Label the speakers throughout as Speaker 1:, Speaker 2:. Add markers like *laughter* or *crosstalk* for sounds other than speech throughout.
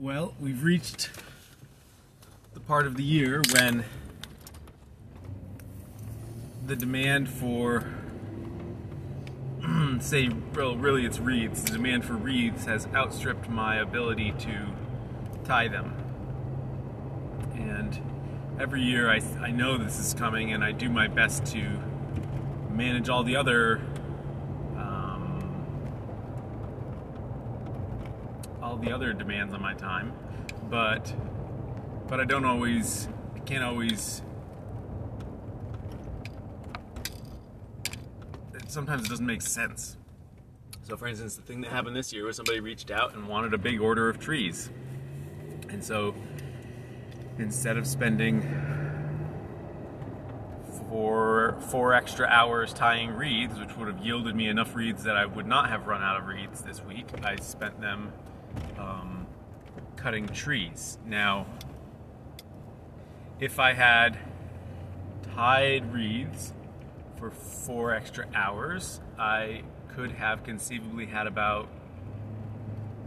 Speaker 1: Well, we've reached the part of the year when the demand for, *clears throat* say, well, really it's reeds. The demand for reeds has outstripped my ability to tie them. And every year I, I know this is coming and I do my best to manage all the other all the other demands on my time but but I don't always I can't always sometimes it doesn't make sense. So for instance the thing that happened this year was somebody reached out and wanted a big order of trees. And so instead of spending four four extra hours tying reeds, which would have yielded me enough reeds that I would not have run out of reeds this week, I spent them um, cutting trees. Now, if I had tied reeds for four extra hours, I could have conceivably had about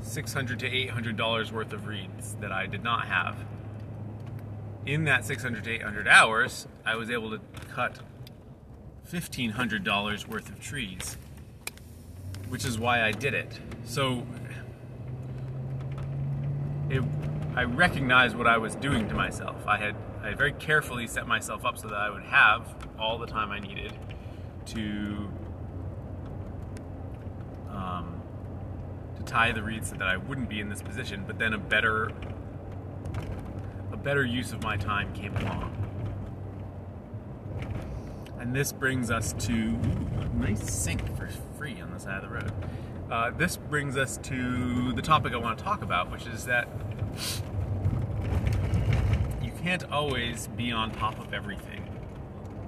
Speaker 1: 600 to 800 dollars worth of reeds that I did not have in that 600 to 800 hours, I was able to cut $1,500 worth of trees, which is why I did it. So it, I recognized what I was doing to myself. I had, I had very carefully set myself up so that I would have all the time I needed to um, to tie the reeds so that I wouldn't be in this position, but then a better a better use of my time came along. And this brings us to a nice sink for free on the side of the road. Uh, this brings us to the topic I want to talk about, which is that you can't always be on top of everything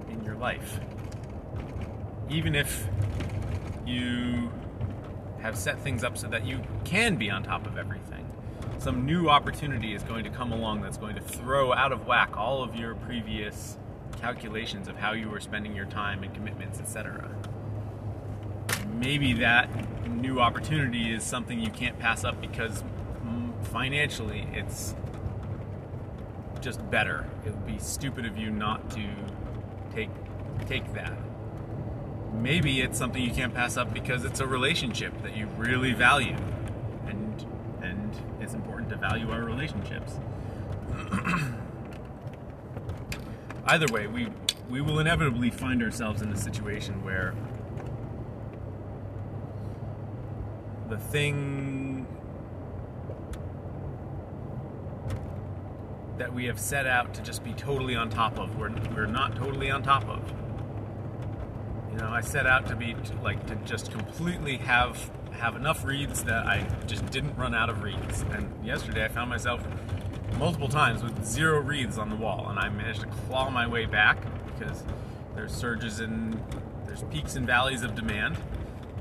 Speaker 1: in your life. Even if you have set things up so that you can be on top of everything some new opportunity is going to come along that's going to throw out of whack all of your previous calculations of how you were spending your time and commitments, etc. Maybe that new opportunity is something you can't pass up because financially it's just better. It would be stupid of you not to take take that. Maybe it's something you can't pass up because it's a relationship that you really value and and it's important to value our relationships. *clears throat* Either way, we we will inevitably find ourselves in a situation where the thing that we have set out to just be totally on top of, we're, we're not totally on top of. You know, I set out to be like to just completely have have enough reeds that I just didn't run out of reeds. And yesterday I found myself multiple times with zero reeds on the wall, and I managed to claw my way back because there's surges and there's peaks and valleys of demand.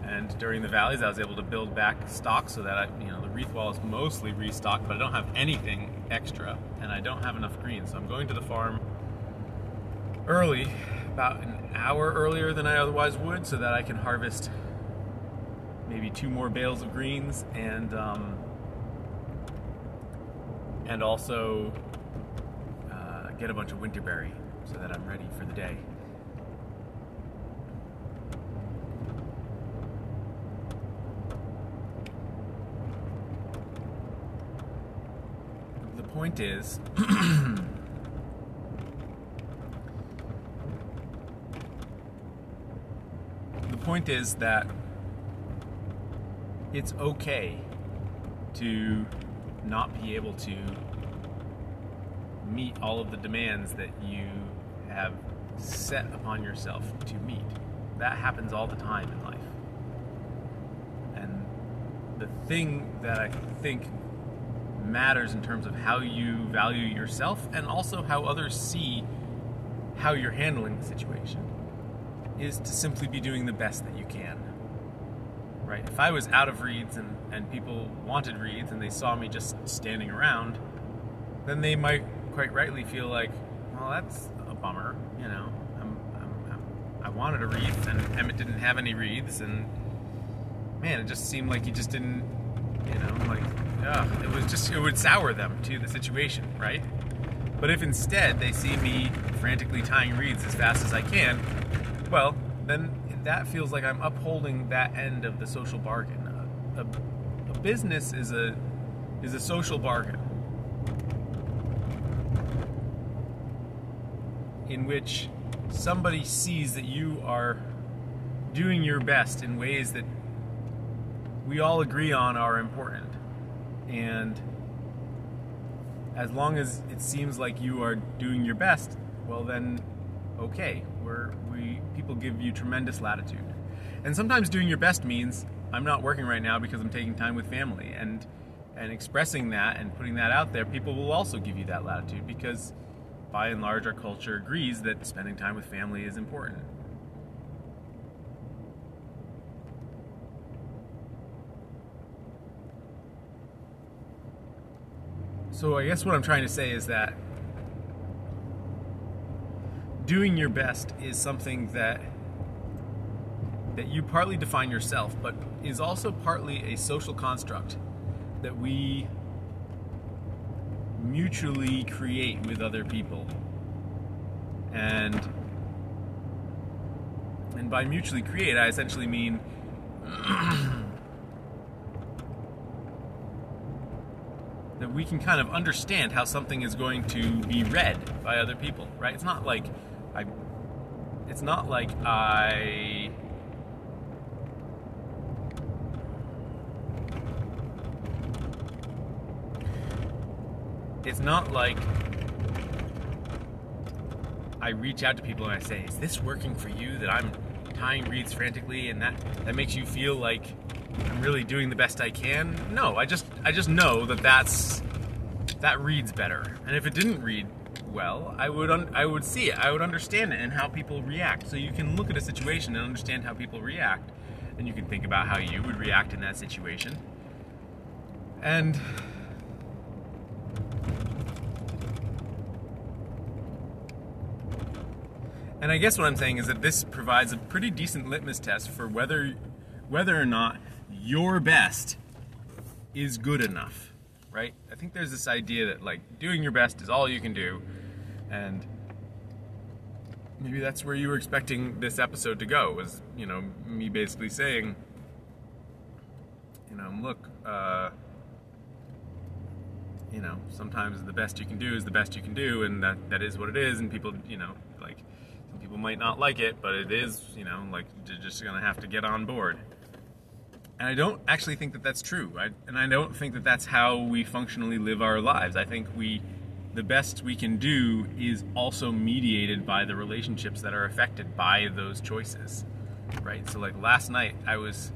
Speaker 1: And during the valleys, I was able to build back stock so that I, you know the wreath wall is mostly restocked, but I don't have anything extra, and I don't have enough greens. So I'm going to the farm early, about an hour earlier than I otherwise would, so that I can harvest maybe two more bales of greens and um, and also uh, get a bunch of winterberry so that I'm ready for the day. The point is *clears throat* the point is that it's okay to not be able to meet all of the demands that you have set upon yourself to meet. That happens all the time in life. And the thing that I think matters in terms of how you value yourself and also how others see how you're handling the situation is to simply be doing the best that you can right? If I was out of reeds and, and people wanted reeds and they saw me just standing around, then they might quite rightly feel like, well, that's a bummer, you know. I'm, I'm, I'm, i wanted a wreath and Emmett didn't have any wreaths, and man, it just seemed like he just didn't, you know, like uh, it was just it would sour them to the situation, right? But if instead they see me frantically tying reeds as fast as I can, well, then that feels like I'm upholding that end of the social bargain. A, a, a business is a is a social bargain in which somebody sees that you are doing your best in ways that we all agree on are important. And as long as it seems like you are doing your best, well then okay. We're we people give you tremendous latitude. And sometimes doing your best means I'm not working right now because I'm taking time with family and and expressing that and putting that out there, people will also give you that latitude because by and large our culture agrees that spending time with family is important. So I guess what I'm trying to say is that doing your best is something that that you partly define yourself, but is also partly a social construct that we mutually create with other people. And and by mutually create, I essentially mean *clears throat* that we can kind of understand how something is going to be read by other people, right? It's not like I it's not like I it's not like I reach out to people and I say, "Is this working for you?" That I'm tying reeds frantically, and that that makes you feel like I'm really doing the best I can. No, I just I just know that that's that reads better, and if it didn't read well, I would un- I would see it, I would understand it, and how people react. So you can look at a situation and understand how people react, and you can think about how you would react in that situation, and And I guess what I'm saying is that this provides a pretty decent litmus test for whether whether or not your best is good enough, right? I think there's this idea that like doing your best is all you can do and maybe that's where you were expecting this episode to go was, you know, me basically saying you know, look, uh you know, sometimes the best you can do is the best you can do and that that is what it is and people, you know, like some people might not like it, but it is, you know, like you're just gonna have to get on board. And I don't actually think that that's true. I, and I don't think that that's how we functionally live our lives. I think we, the best we can do is also mediated by the relationships that are affected by those choices, right? So like last night, I was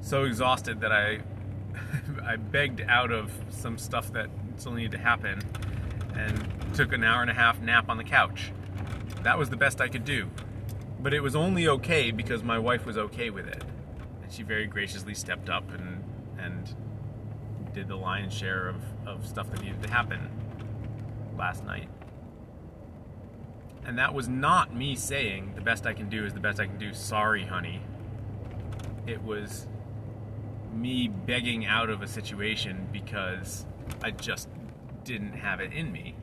Speaker 1: so exhausted that I, *laughs* I begged out of some stuff that still needed to happen, and took an hour and a half nap on the couch that was the best I could do. But it was only okay because my wife was okay with it. She very graciously stepped up and and did the lion's share of, of stuff that needed to happen last night. And that was not me saying the best I can do is the best I can do. Sorry, honey. It was me begging out of a situation because I just didn't have it in me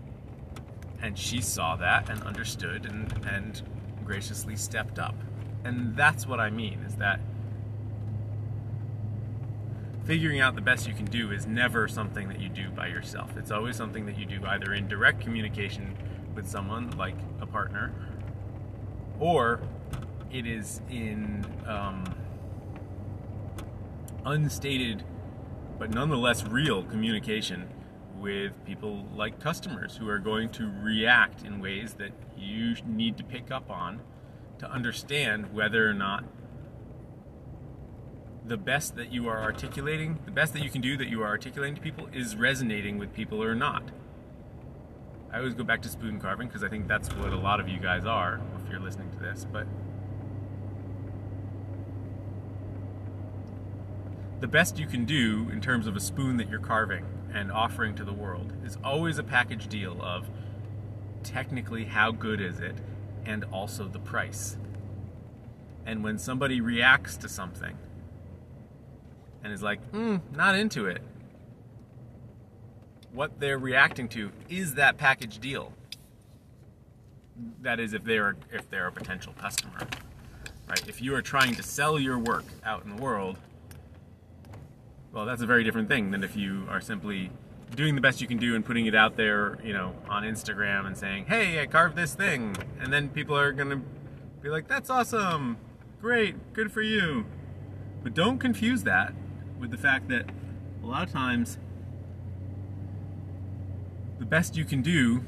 Speaker 1: and she saw that and understood and, and graciously stepped up. And that's what I mean is that figuring out the best you can do is never something that you do by yourself. It's always something that you do either in direct communication with someone like a partner, or it is in um, unstated but nonetheless real communication with people like customers who are going to react in ways that you need to pick up on to understand whether or not the best that you are articulating, the best that you can do that you are articulating to people is resonating with people or not. I always go back to spoon carving because I think that's what a lot of you guys are if you're listening to this, but the best you can do in terms of a spoon that you're carving and offering to the world is always a package deal of technically how good is it and also the price. And when somebody reacts to something and is like, hmm, not into it, what they're reacting to is that package deal. That is, if they're if they're a potential customer, right? If you are trying to sell your work out in the world, well, that's a very different thing than if you are simply doing the best you can do and putting it out there, you know, on Instagram and saying, "Hey, I carved this thing," and then people are gonna be like, "That's awesome, great, good for you." But don't confuse that with the fact that a lot of times the best you can do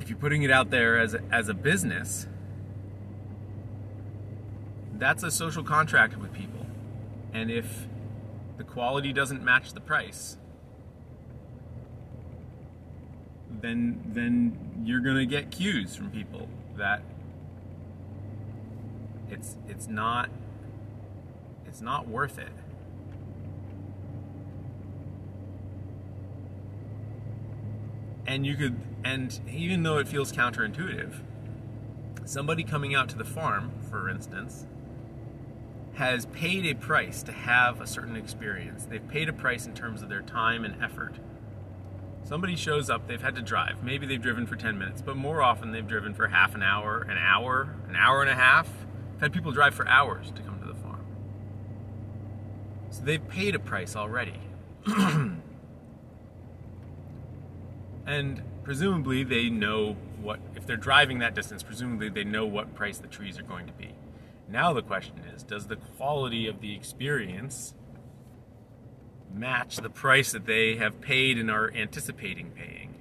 Speaker 1: if you're putting it out there as a, as a business that's a social contract with people. And if the quality doesn't match the price then then you're going to get cues from people that it's it's not it's not worth it and you could and even though it feels counterintuitive somebody coming out to the farm for instance has paid a price to have a certain experience. They've paid a price in terms of their time and effort. Somebody shows up they've had to drive. Maybe they've driven for 10 minutes but more often they've driven for half an hour an hour an hour and a half. I've had people drive for hours to come to the farm. So they've paid a price already *clears throat* and presumably they know what if they're driving that distance presumably they know what price the trees are going to be. Now the question is does the quality of the experience match the price that they have paid and are anticipating paying?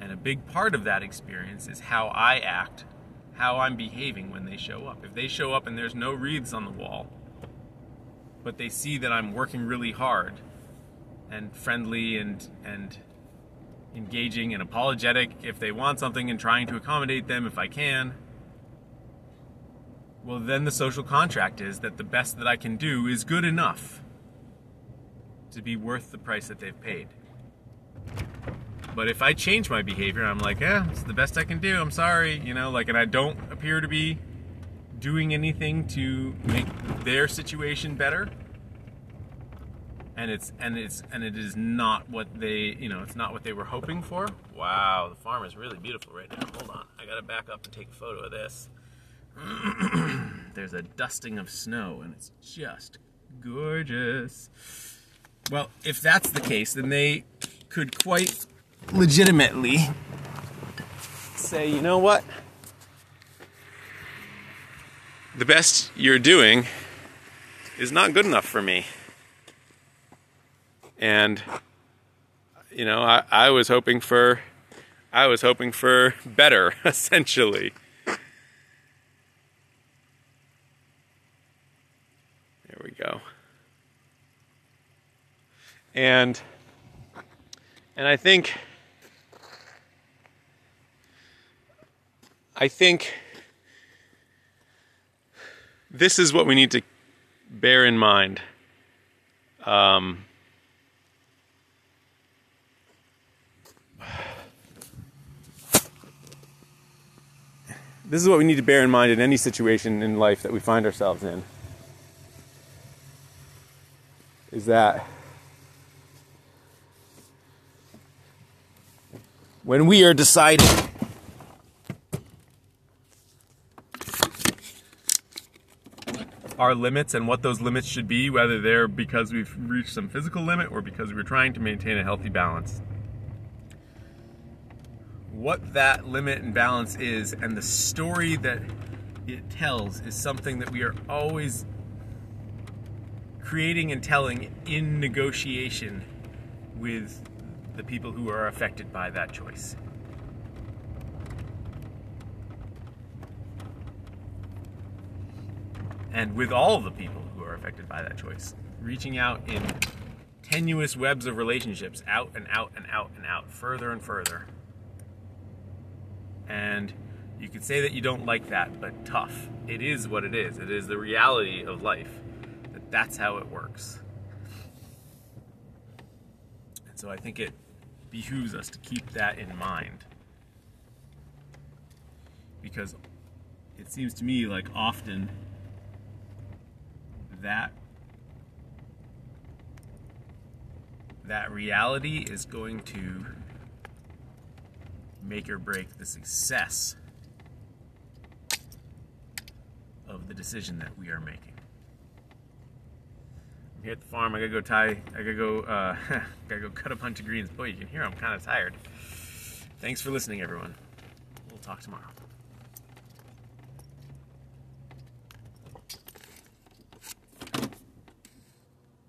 Speaker 1: And a big part of that experience is how i act how i'm behaving when they show up. If they show up and there's no wreaths on the wall but they see that i'm working really hard and friendly and and engaging and apologetic if they want something and trying to accommodate them if I can. Well, then the social contract is that the best that I can do is good enough to be worth the price that they've paid. But if I change my behavior, I'm like, yeah, it's the best I can do. I'm sorry, you know, like, and I don't appear to be doing anything to make their situation better and it's and it's and it is not what they you know it's not what they were hoping for. Wow the farm is really beautiful right now. Hold on i gotta back up and take a photo of this. *clears throat* There's a dusting of snow and it's just gorgeous. Well if that's the case then they could quite legitimately say you know what? The best you're doing is not good enough for me and you know I, I was hoping for I was hoping for better *laughs* essentially. There we go. And and I think I think this is what we need to bear in mind. Um, this is what we need to bear in mind in any situation in life that we find ourselves in is that when we are deciding our limits and what those limits should be, whether they're because we've reached some physical limit or because we're trying to maintain a healthy balance what that limit and balance is and the story that it tells is something that we are always creating and telling in negotiation with the people who are affected by that choice. And with all the people who are affected by that choice, reaching out in tenuous webs of relationships, out and out and out and out, further and further. And you could say that you don't like that, but tough. It is what it is. It is the reality of life. That that's how it works. And so I think it behooves us to keep that in mind. Because it seems to me like often that that reality is going to make or break the success of the decision that we are making. I'm here at the farm. I gotta go tie. I gotta go. Uh, *laughs* gotta go cut a bunch of greens. Boy, you can hear I'm kind of tired. Thanks for listening, everyone. We'll talk tomorrow.